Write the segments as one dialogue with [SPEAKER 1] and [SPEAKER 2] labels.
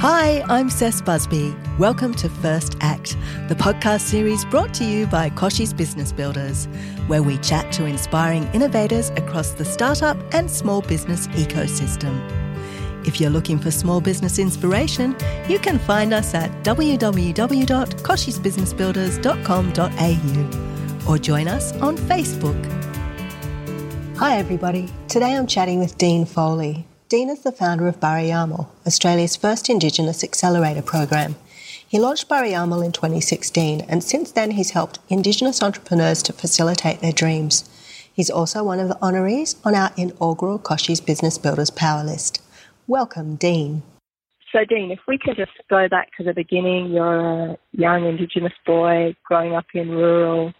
[SPEAKER 1] Hi, I'm Cec Busby. Welcome to First Act, the podcast series brought to you by Kochie's Business Builders, where we chat to inspiring innovators across the startup and small business ecosystem. If you're looking for small business inspiration, you can find us at www.kochiesbusinessbuilders.com.au or join us on Facebook. Hi, everybody. Today I'm chatting with Dean Foley. Dean is the founder of Barayamal, Australia's first Indigenous accelerator program. He launched Barayamal in 2016, and since then he's helped Indigenous entrepreneurs to facilitate their dreams. He's also one of the honorees on our inaugural Kochie's Business Builders Power List. Welcome, Dean.
[SPEAKER 2] So, Dean, if we could just go back to the beginning, you're a young Indigenous boy growing up in rural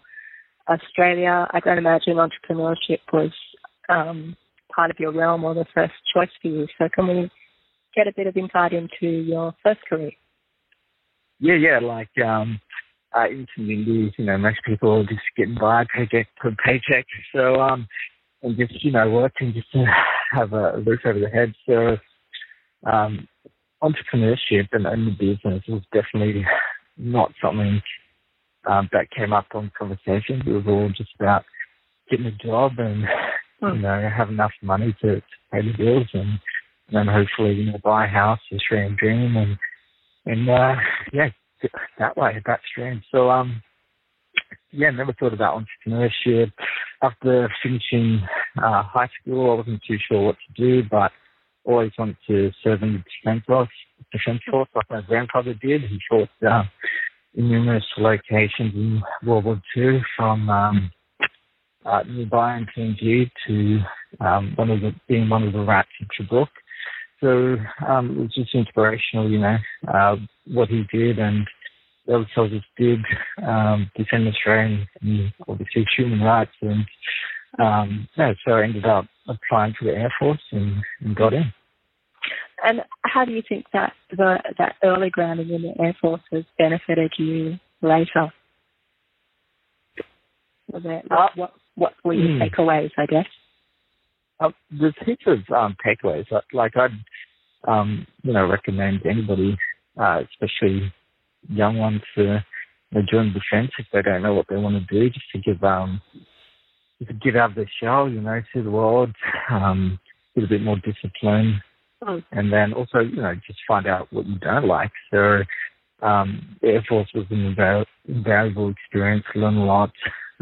[SPEAKER 2] Australia. I don't imagine entrepreneurship was um, part of your realm or the first choice for you. So can we get a bit of insight into your first career?
[SPEAKER 3] Yeah, yeah, like um uh, in communities, you know, most people just getting by paycheck per paycheck. So um and just, you know, working just to have a roof over the head. So um entrepreneurship and owning business was definitely not something um, that came up on conversations. It was all just about getting a job and you know, have enough money to, to pay the bills and, and then hopefully, you know, buy a house, a Australian dream and, and, uh, yeah, that way, that stream. So, um, yeah, never thought about entrepreneurship. After finishing, uh, high school, I wasn't too sure what to do, but always wanted to serve in the defense force, defense force like my grandfather did. He fought, uh, in numerous locations in World War II from, um, uh, nearby in PNG to um, one of the being one of the rats in Tobruk. So um, it was just inspirational, you know, uh, what he did and the other soldiers did um, defend Australia and obviously human rights. And um, yeah, so I ended up applying for the Air Force and, and got in.
[SPEAKER 2] And how do you think that the, that early grounding in the Air Force has benefited you later? Was it, uh, what, what were your mm. takeaways, I guess?
[SPEAKER 3] Uh, there's heaps of um, takeaways. Like I'd, um, you know, recommend anybody, uh, especially young ones, to you know, join defence if they don't know what they want to do, just to give um, to get out of the shell, you know, see the world, um, get a bit more discipline, mm. and then also, you know, just find out what you don't like. So, um, the Air Force was an invaluable experience, learn a lot,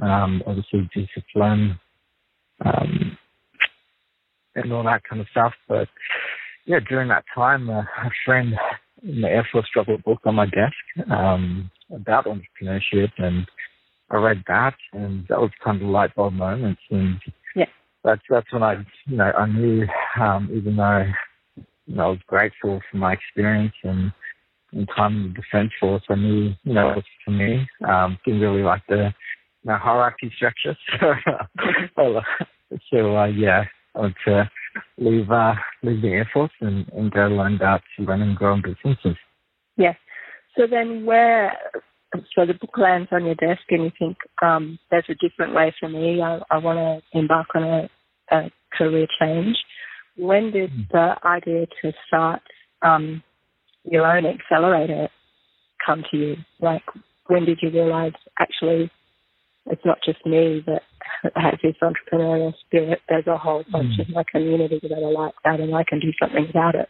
[SPEAKER 3] um, obviously discipline, um, and all that kind of stuff. But yeah, during that time, uh, a friend in the Air Force dropped a book on my desk um, about entrepreneurship, and I read that, and that was kind of a light bulb moment. And
[SPEAKER 2] yeah.
[SPEAKER 3] that's that's when I, you know, I knew, um, even though you know, I was grateful for my experience and in time in the defense force, I knew, you know, it was for me. Um, didn't really like the my hierarchy structure. So, so uh, yeah, I want to leave uh, leave the Air Force and, and go learn about running growing businesses.
[SPEAKER 2] Yes. So then, where so the book lands on your desk, and you think um, there's a different way for me. I, I want to embark on a, a, career change. When did mm. the idea to start um, your own accelerator come to you? Like, when did you realize actually it's not just me that has this entrepreneurial spirit. There's a whole bunch mm. of my community that are like that, and I can do something about it.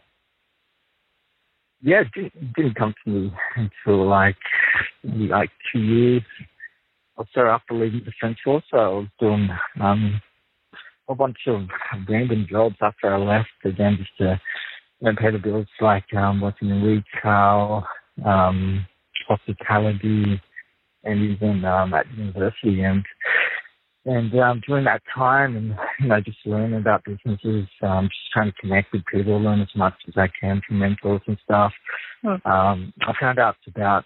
[SPEAKER 3] Yeah, it didn't come to me until like like two years or so after leaving the Defence Force. So I was doing um, a bunch of random jobs after I left, again just to you know, pay the bills, like um, working in retail, um, hospitality, and even um, at university. And and um, during that time, and you know, just learning about businesses, um, just trying to connect with people, learn as much as I can from mentors and stuff. Hmm. Um, I found out about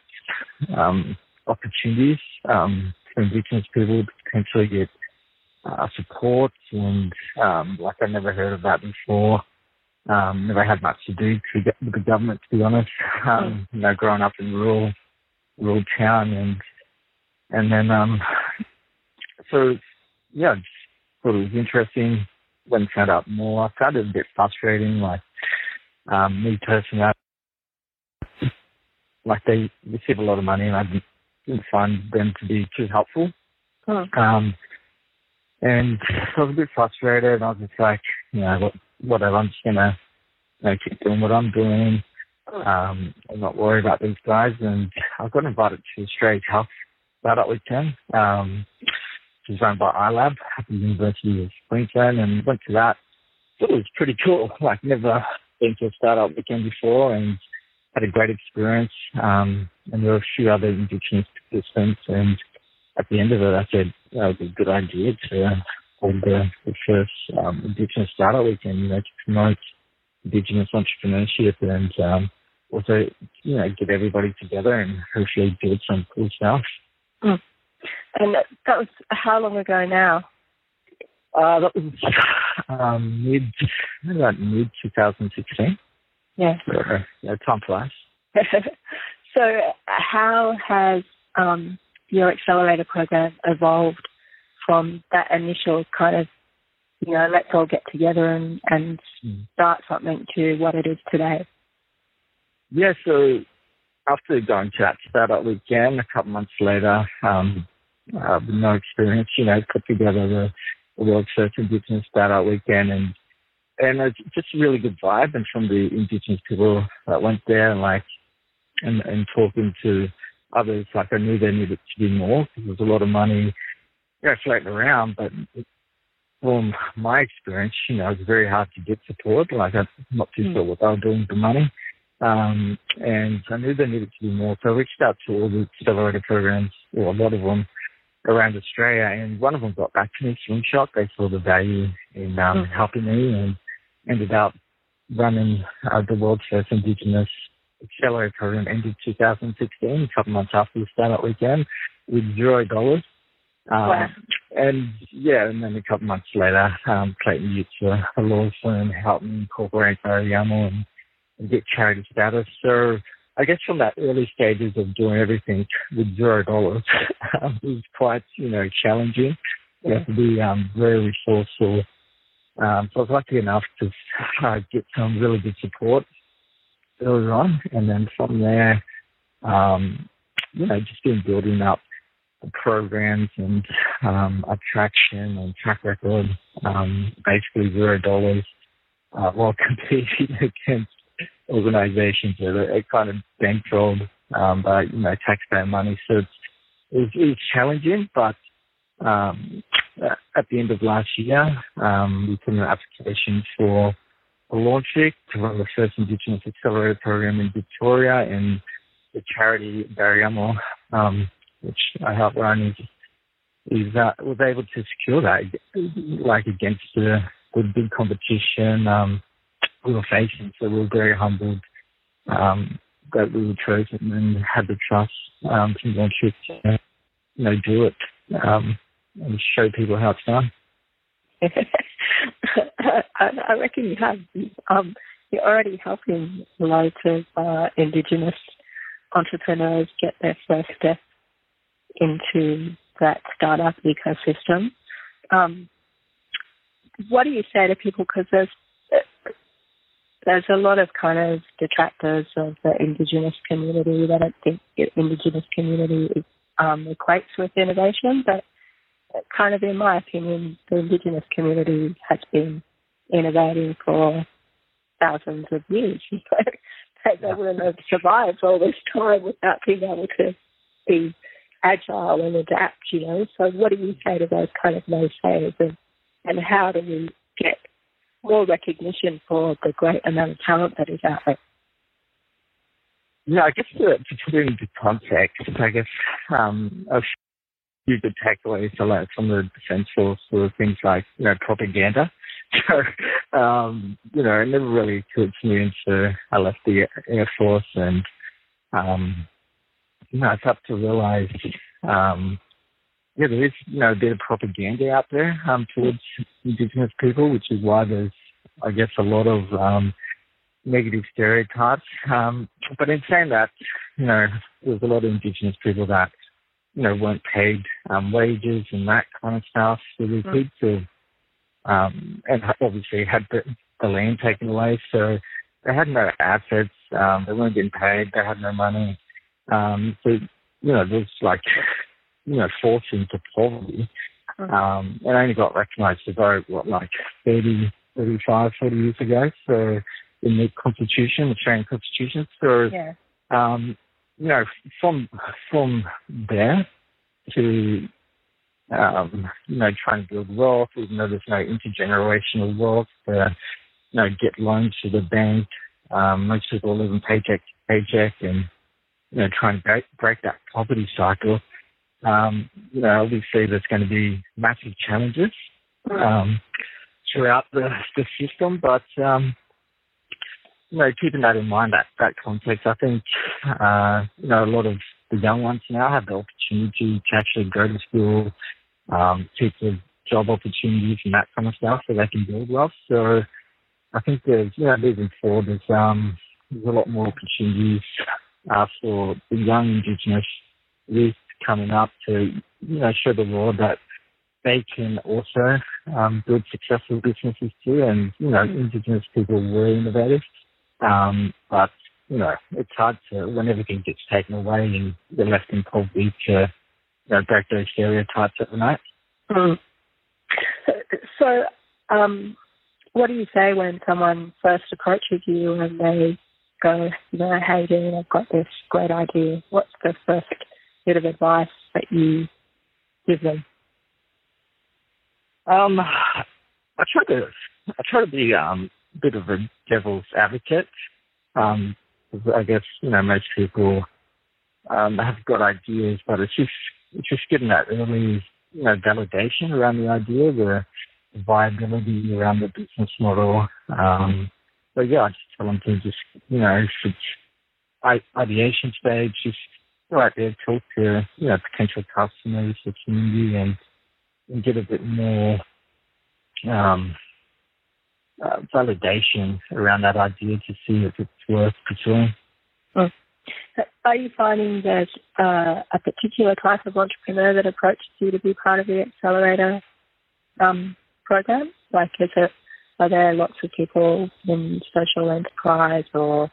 [SPEAKER 3] um, opportunities um, for Indigenous people to potentially get uh, support, and um, like I never heard of that before. Um, never had much to do to get with the government, to be honest. Um, you know, growing up in rural rural town and and then, um, so yeah, thought it was interesting. When found out more, I found it a bit frustrating. Like um, me personally, like they receive a lot of money, and I didn't, didn't find them to be too helpful.
[SPEAKER 2] Oh.
[SPEAKER 3] Um, and I was a bit frustrated. I was just like, you know, what, whatever. I'm just gonna you know, keep doing what I'm doing. Um, and not worry about these guys. And I got invited to Australia's Health Startup Weekend, um, which is run by iLab at the University of Queensland, and went to that. It was pretty cool. Like never been to a startup weekend before, and had a great experience. Um, and there were a few other Indigenous participants, and at the end of it, I said it was a good idea to hold the, the first um, Indigenous Startup Weekend, you know, to promote Indigenous entrepreneurship and um, also, you know, get everybody together and hopefully build some cool stuff.
[SPEAKER 2] Mm. And that was how long ago now?
[SPEAKER 3] Uh, that was um, mid, about mid 2016.
[SPEAKER 2] Yeah.
[SPEAKER 3] So, yeah, time flies.
[SPEAKER 2] so, how has um, your accelerator program evolved from that initial kind of, you know, let's all get together and, and
[SPEAKER 3] Mm.
[SPEAKER 2] start something to what it is today?
[SPEAKER 3] Yeah, so after going to that startup weekend, a couple months later, um, uh, with no experience, you know, put together the, the world's first Indigenous startup weekend and and it's just a really good vibe and from the Indigenous people that went there and like and, and talking to others, like I knew there needed to be more because there's a lot of money, you know, floating around, but from my experience, you know, it's very hard to get support. Like I'm not too
[SPEAKER 2] Mm.
[SPEAKER 3] sure what they were doing with the money. Um, and I knew there needed to be more. So I reached out to all the accelerator programs, or a lot of them around Australia, and one of them got back to me, Slingshot. They saw the value in um,
[SPEAKER 2] Mm.
[SPEAKER 3] helping me and ended up running uh, the world's first Indigenous accelerator program ended 2016, a couple months after the startup weekend, with zero dollars. Um,
[SPEAKER 2] Wow.
[SPEAKER 3] And yeah, and then a couple months later, um, Clayton Utz, a, a law firm, helped me incorporate Barayamal and, and get charity status. So I guess from that early stages of doing everything with zero dollars, um, was quite, you know, challenging. You have to be um, very resourceful. Um, so I was lucky enough to uh, get some really good support early on, and then from there, um, you know, just been building up programs and um, attraction and track record, um, basically zero dollars, uh, while competing against organizations that are, kind of bankrolled um, by you know taxpayer money. So it's it's, it's challenging, but um, at the end of last year, um, we put an application for a launch week to run the first Indigenous Accelerator program in Victoria, and the charity Barayamal, um, which I help run, is, is uh, was able to secure that, like against the, the big competition um, we were facing. So we were very humbled um, that we were chosen and had the trust um, it, to, you know, do it um, and show people how it's done.
[SPEAKER 2] I, I reckon you have. Um, you're already helping loads of uh, Indigenous entrepreneurs get their first step into that startup ecosystem. Um, what do you say to people? Because there's there's a lot of kind of detractors of the Indigenous community that I think the Indigenous community um, equates with innovation, but kind of in my opinion, the Indigenous community has been innovating for thousands of years. Know, they, wouldn't have survived all this time without being able to be agile and adapt. You know, so what do you say to those kind of naysayers, and and how do we more recognition for the great amount of talent that is out there?
[SPEAKER 3] Yeah, I guess to, to put it into context, I guess um, a few good takeaways are like from the defense force were things like you know propaganda. So um, you know, it never really to me until I left the Air Force, and um, you know, it's up to realize um, yeah, there is you know a bit of propaganda out there um, towards Indigenous people, which is why there's I guess a lot of um, negative stereotypes. Um, but in saying that, you know, there's a lot of Indigenous people that, you know, weren't paid um, wages and that kind of stuff. So there's
[SPEAKER 2] Mm.
[SPEAKER 3] heaps of, um, and obviously had the, the land taken away. So they had no assets. Um, they weren't getting paid. They had no money. Um, so, you know, there's like, you know, forced into poverty. Mm. Um, it only got recognised about, what, like 30, 35, 40 years ago. So, in the Constitution, the Australian Constitution. So, yeah. um, you know, from from there to um, you know, trying to build wealth, even though there's no intergenerational wealth, uh, you know, get loans to the bank. Um, most people live in paycheck to paycheck and, you know, try and break, break that poverty cycle. Um, you know, obviously there's going to be massive challenges, um, throughout the, the system, but, um, you know, keeping that in mind, that, that context, I think, uh, you know, a lot of the young ones now have the opportunity to actually go to school, um, take the job opportunities and that kind of stuff so they can build wealth. So I think there's, you know, moving forward, there's, um, there's a lot more opportunities uh, for the young Indigenous youth coming up to, you know, show the world that they can also um, build successful businesses too. And, you know, Indigenous people were innovative. Um, but you know, it's hard to, when everything gets taken away and you're left in poverty to, you know, break those stereotypes at the night.
[SPEAKER 2] Mm. So, um, what do you say when someone first approaches you and they go, you know, hey, Dean, I've got this great idea. What's the first bit of advice that you give them?
[SPEAKER 3] Um, I try to, I try to be um, a bit of a devil's advocate. Um, I guess you know most people um, have got ideas, but it's just it's just getting that early you know validation around the idea, the viability around the business model. Um, but yeah, I just tell them to just you know if it's ideation stage, just out there, talk to you know potential customers, the community, and, and get a bit more um, uh, validation around that idea to see if it's worth pursuing.
[SPEAKER 2] Mm. Are you finding that uh, a particular type of entrepreneur that approaches you to be part of the accelerator um, program? Like, is it are there lots of people in social enterprise or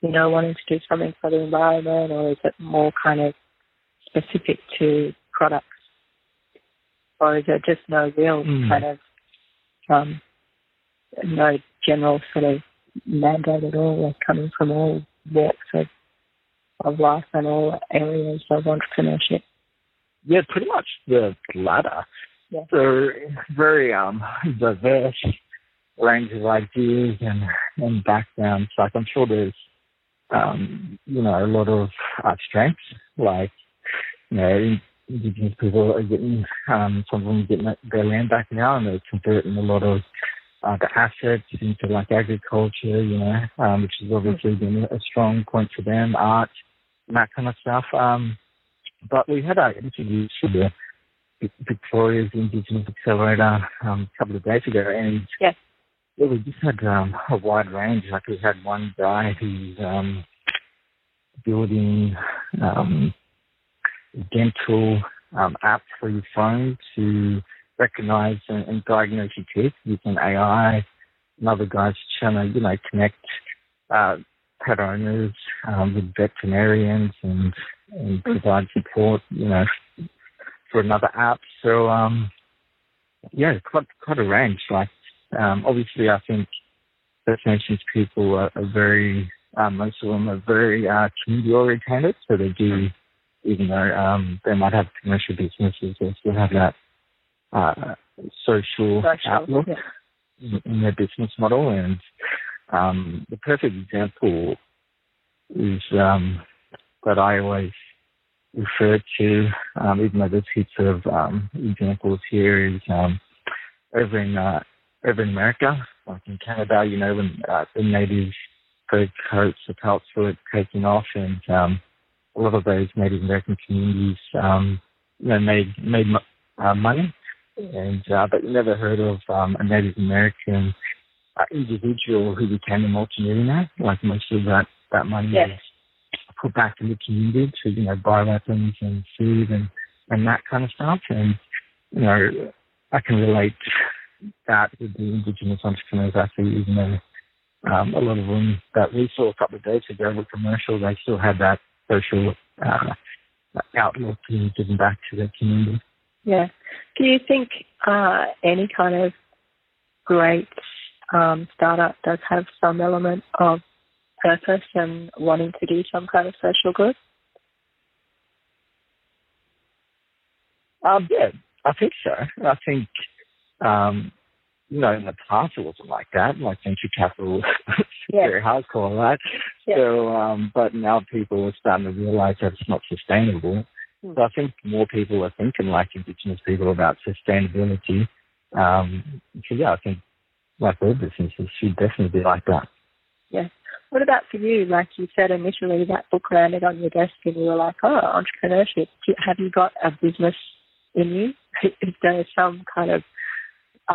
[SPEAKER 2] you know wanting to do something for the environment, or is it more kind of specific to products, or is there just no real mm. kind of um, no general sort of mandate at all. They're coming from all walks of, of life and all areas of entrepreneurship.
[SPEAKER 3] Yeah, pretty much the latter. Yeah. So very um diverse range of ideas and and backgrounds. Like I'm sure there's um you know a lot of uh, strengths. Like you know indigenous people are getting um some of them getting their land back now and they're converting a lot of uh, the assets into like agriculture, you know, um, which has obviously been a strong point for them, art, and that kind of stuff. Um, but we had our interviews for the Victoria's Indigenous Accelerator um, a couple of days ago, and
[SPEAKER 2] yeah.
[SPEAKER 3] Yeah, we just had um, a wide range. Like we had one guy who's um, building um, dental um, apps for your phone to recognize and, and diagnose your teeth using AI. Another guy's trying to, you know, connect uh, pet owners um, with veterinarians and, and provide support, you know, for another app. So, um, yeah, quite quite a range. Like, um, obviously, I think First Nations people are, are very, um, most of them are very uh, community oriented. So they do, even though um, they might have commercial businesses, they still have that uh, social, social, outlook yeah. in, their business model. And um, the perfect example is um, that I always refer to, um, even though there's heaps of um, examples here, is um, over in uh, over in America, like in Canada, you know, when uh, the natives fur coats, the pelts were taking off, and um, a lot of those Native American communities, um, you know, made made uh, money and uh, but you never heard of um, a Native American uh, individual who became a multimillionaire. Like most of that that money
[SPEAKER 2] yes.
[SPEAKER 3] was put back in the community to you know buy weapons and food and and that kind of stuff. And you know, I can relate that with the indigenous entrepreneurs actually, even though um, a lot of them that we saw a couple of days ago were commercial, they still had that social uh, outlook and giving back to their community.
[SPEAKER 2] Yeah. Do you think uh, any kind of great um, startup does have some element of purpose and wanting to do some kind of social good?
[SPEAKER 3] Um, yeah, I think so. I think, um, you know, in the past it wasn't like that. Like venture capital yeah. very hardcore, right? Yeah. So, um, but now people are starting to realize that it's not sustainable. Mm. So I think more people are thinking like Indigenous people about sustainability. Um, so yeah, I think like all businesses should definitely be like that.
[SPEAKER 2] Yeah. What about for you? Like you said initially, that book landed on your desk and you were like, oh, entrepreneurship. Have you got a business in you? Is there some kind of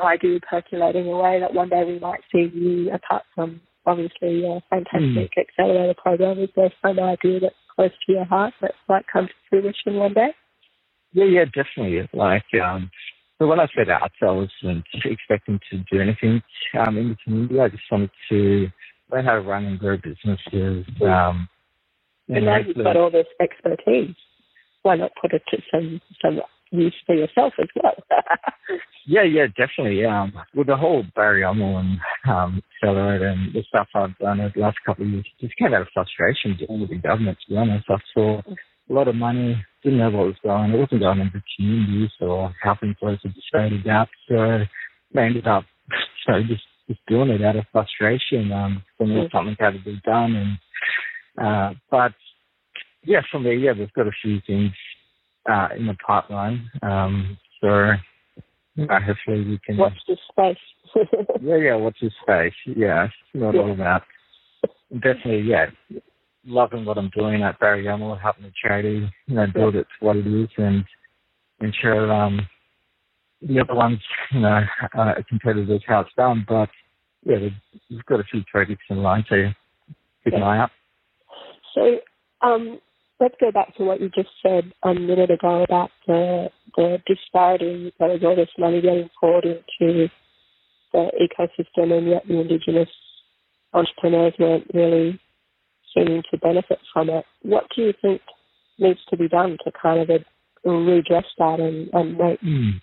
[SPEAKER 2] idea percolating away that one day we might see you, apart from obviously a fantastic mm. accelerator program, is there some idea that's close to your heart that might come to fruition one day?
[SPEAKER 3] Yeah, yeah, definitely. Like, um, so when I set out, I wasn't expecting to do anything um, in the community. I just wanted to learn how to run and grow businesses. Um,
[SPEAKER 2] and now you've got all this expertise. Why not put it to some some use for yourself as well?
[SPEAKER 3] yeah, yeah, definitely. Um, with the whole Barayamal and um, Accelerate and the stuff I've done over the last couple of years, just came out of frustration dealing with the government. To be honest, I saw a lot of money, didn't know what was going. It wasn't going into communities or helping with the gap. So I ended up, so just just doing it out of frustration. Um, for me, something had to be done, and uh, but yeah, from there, yeah, we've got a few things uh, in the pipeline. Um, so uh, hopefully we can
[SPEAKER 2] watch this space.
[SPEAKER 3] yeah, yeah, watch this space. Yeah, not yeah. all that. Definitely, yeah. Loving what I'm doing at Barayamal, helping the charity, you know, build it to what it is, and ensure um, the other ones, you know, uh, competitors how it's done. But yeah, we've got a few projects in line, so keep an eye out.
[SPEAKER 2] So um, let's go back to what you just said a minute ago about the the disparity. There was all this money getting poured into the ecosystem, and yet the indigenous entrepreneurs weren't really seeming to benefit from it. What do you think needs to be done to kind of redress that and, and make mm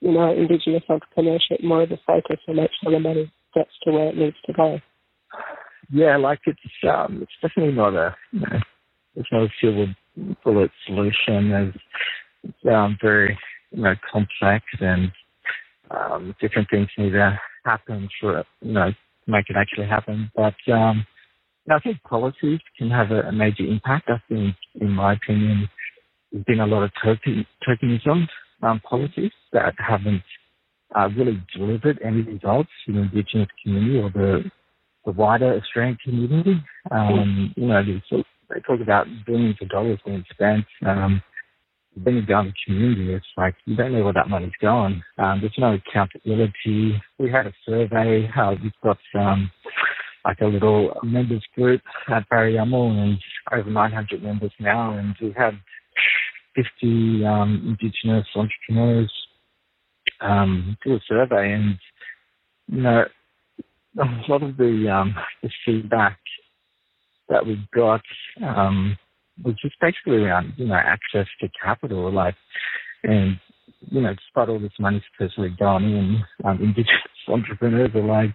[SPEAKER 2] you know, Indigenous entrepreneurship more of a focus and make sure the money gets to where it needs to go.
[SPEAKER 3] Yeah, like it's um, it's definitely not a you know, there's no silver bullet solution. It's um, very you know complex and um, different things need to happen for it, you know make it actually happen. But um, I think policies can have a, a major impact. I think, in my opinion, there's been a lot of token, tokenism um, policies that haven't uh, really delivered any results in the Indigenous community or the the wider Australian community. Um, you know, they, they talk about billions of dollars being spent. Um, go in the community, it's like you don't know where that money's going. Um, there's no accountability. We had a survey. Uh, we've got um, like a little members group at Barayamal and over 900 members now, and we had 50 um, Indigenous entrepreneurs um, do a survey, and you know, a lot of the, um, the feedback that we got um, was just basically around you know access to capital, like, and you know, despite all this money supposedly gone in, um, Indigenous entrepreneurs are like,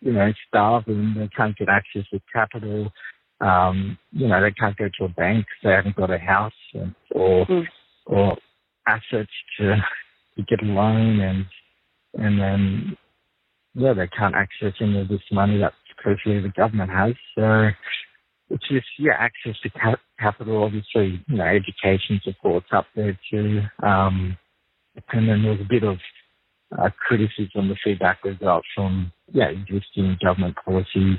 [SPEAKER 3] you know, starving, they can't get access to capital um, you know, they can't go to a bank. They haven't got a house or mm. or assets to to get a loan, and and then yeah, they can't access any of this money that supposedly the government has. So it's just yeah, access to cap- capital. Obviously, you know, education support's up there too. Um, and then there's a bit of uh, criticism, the feedback we got from yeah existing government policies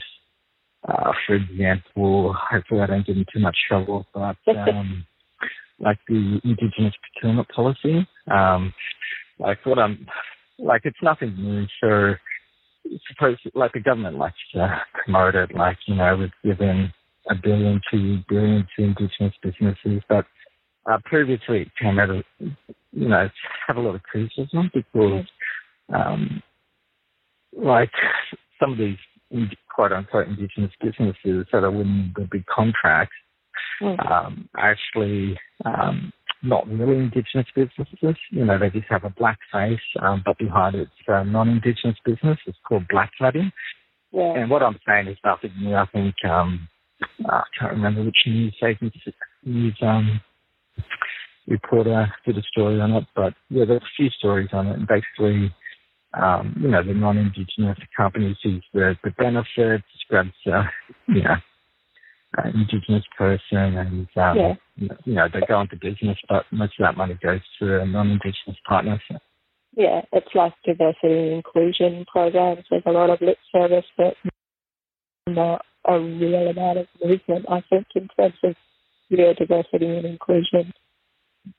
[SPEAKER 3] uh, for example, hopefully I don't get in too much trouble, but um, like the indigenous procurement policy, um, like what I'm, like it's nothing new. So suppose like the government likes to promote it, like you know, we've given a billion, two billion to indigenous businesses, but uh, previously it came out of, you know, had a lot of criticism because, um, like some of these quote unquote indigenous businesses that are winning the big contracts mm. um, are actually um, not really Indigenous businesses. You know, they just have a black face, um, but behind it's a non-Indigenous business. It's called black cladding. Yeah. And what I'm saying is nothing new. I think um, I can't remember which news agency, news um, reporter did a story on it, but yeah, there's a few stories on it. And basically, um, you know, the non-Indigenous companies use the, the benefits, grabs, uh, you know, uh, Indigenous person and, um, yeah. you know, they go into business, but most of that money goes to a non-Indigenous partner. So.
[SPEAKER 2] Yeah, it's like diversity and inclusion programs. There's a lot of lip service, but not a real amount of movement, I think, in terms of real diversity and inclusion.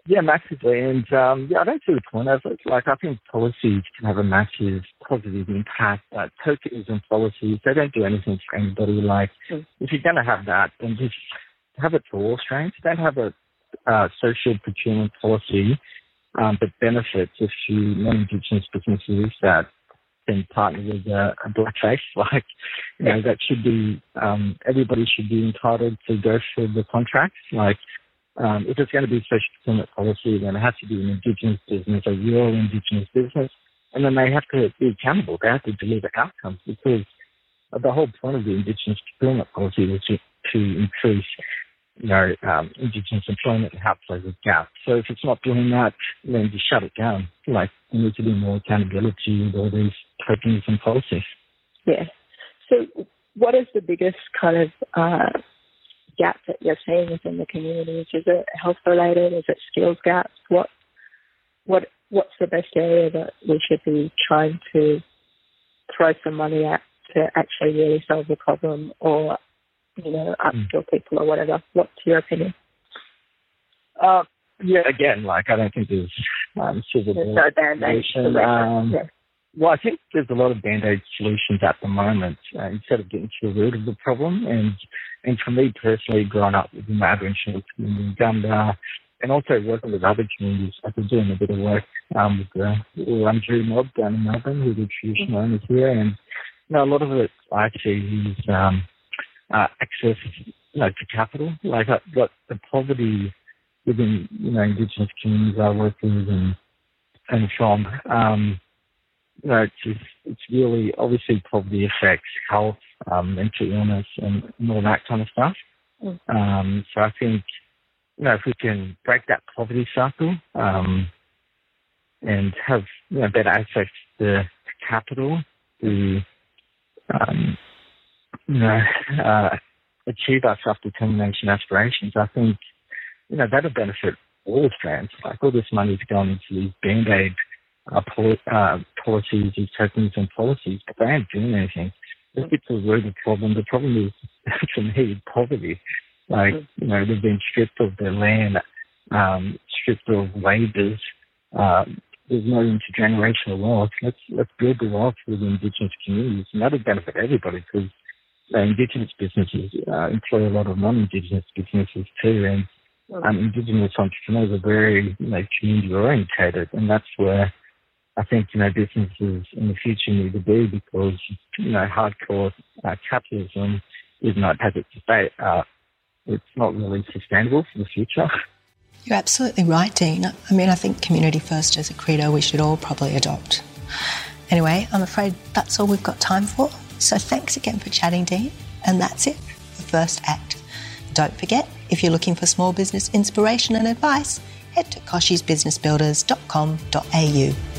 [SPEAKER 3] Yeah, massively. And um, yeah, I don't see the point of it. Like, I think policies can have a massive positive impact. Uh, tokenism policies, they don't do anything for anybody. Like, mm. if you're going to have that, then just have it for all Australians. Don't have a uh, social procurement policy um, that benefits a few non-Indigenous businesses that can partner with a, a blackface. Like, you know, that should be, um, everybody should be entitled to go through the contracts. Like, um, if it's going to be social procurement policy, then it has to be an Indigenous business, a real Indigenous business, and then they have to be accountable. They have to deliver outcomes because the whole point of the Indigenous procurement policy was to, to increase, you know, um, Indigenous employment and help close the gap. So if it's not doing that, then just shut it down. Like, there needs to be more accountability with all these tokens and policies.
[SPEAKER 2] Yeah. So what is the biggest kind of uh, gaps that you're seeing within the communities? Is it health related? Is it skills gaps? What what what's the best area that we should be trying to throw some money at to actually really solve the problem or, you know, upskill mm. people or whatever? What's your opinion?
[SPEAKER 3] Uh, yeah, again, like I don't think there's um, silver
[SPEAKER 2] there's no band-aid um, yeah.
[SPEAKER 3] Well, I think there's a lot of band-aid solutions at the moment uh, instead of getting to the root of the problem. And and for me personally, growing up within the Aboriginal community in Gunnedah, and also working with other communities, I've been doing a bit of work um, with the Wurundjeri mob down in Melbourne, who are the traditional owners here, and you know, a lot of it I see is um, uh, access, you know, to capital, like uh, what the poverty within you know Indigenous communities I work with and and from. Um, you know, it's it's really obviously poverty affects health, um, mental illness, and, and all that kind of stuff. Mm. Um, so I think you know if we can break that poverty cycle um, and have you know, better access to capital to um, you know uh, achieve our self determination aspirations, I think you know that'll benefit all Australians. Like all this money is going into these band aid uh, poli- uh, policies, these tokens and policies, but they aren't doing anything. Let's get to the root problem. The problem is, for me, poverty. Like, you know, they've been stripped of their land, um, stripped of wages. Uh, there's no intergenerational wealth. Let's let's build the wealth with the indigenous communities, and that'll benefit everybody because uh, indigenous businesses uh, employ a lot of non-indigenous businesses too, and um, indigenous entrepreneurs are very you know community orientated, and that's where I think, you know, businesses in the future need to be because, you know, hardcore uh, capitalism is not, has it to say, uh, it's not really sustainable for the future.
[SPEAKER 1] You're absolutely right, Dean. I mean, I think community first is a credo we should all probably adopt. Anyway, I'm afraid that's all we've got time for. So thanks again for chatting, Dean. And that's it, the first act. Don't forget, if you're looking for small business inspiration and advice, head to kochiebusinessbuilders.com.au.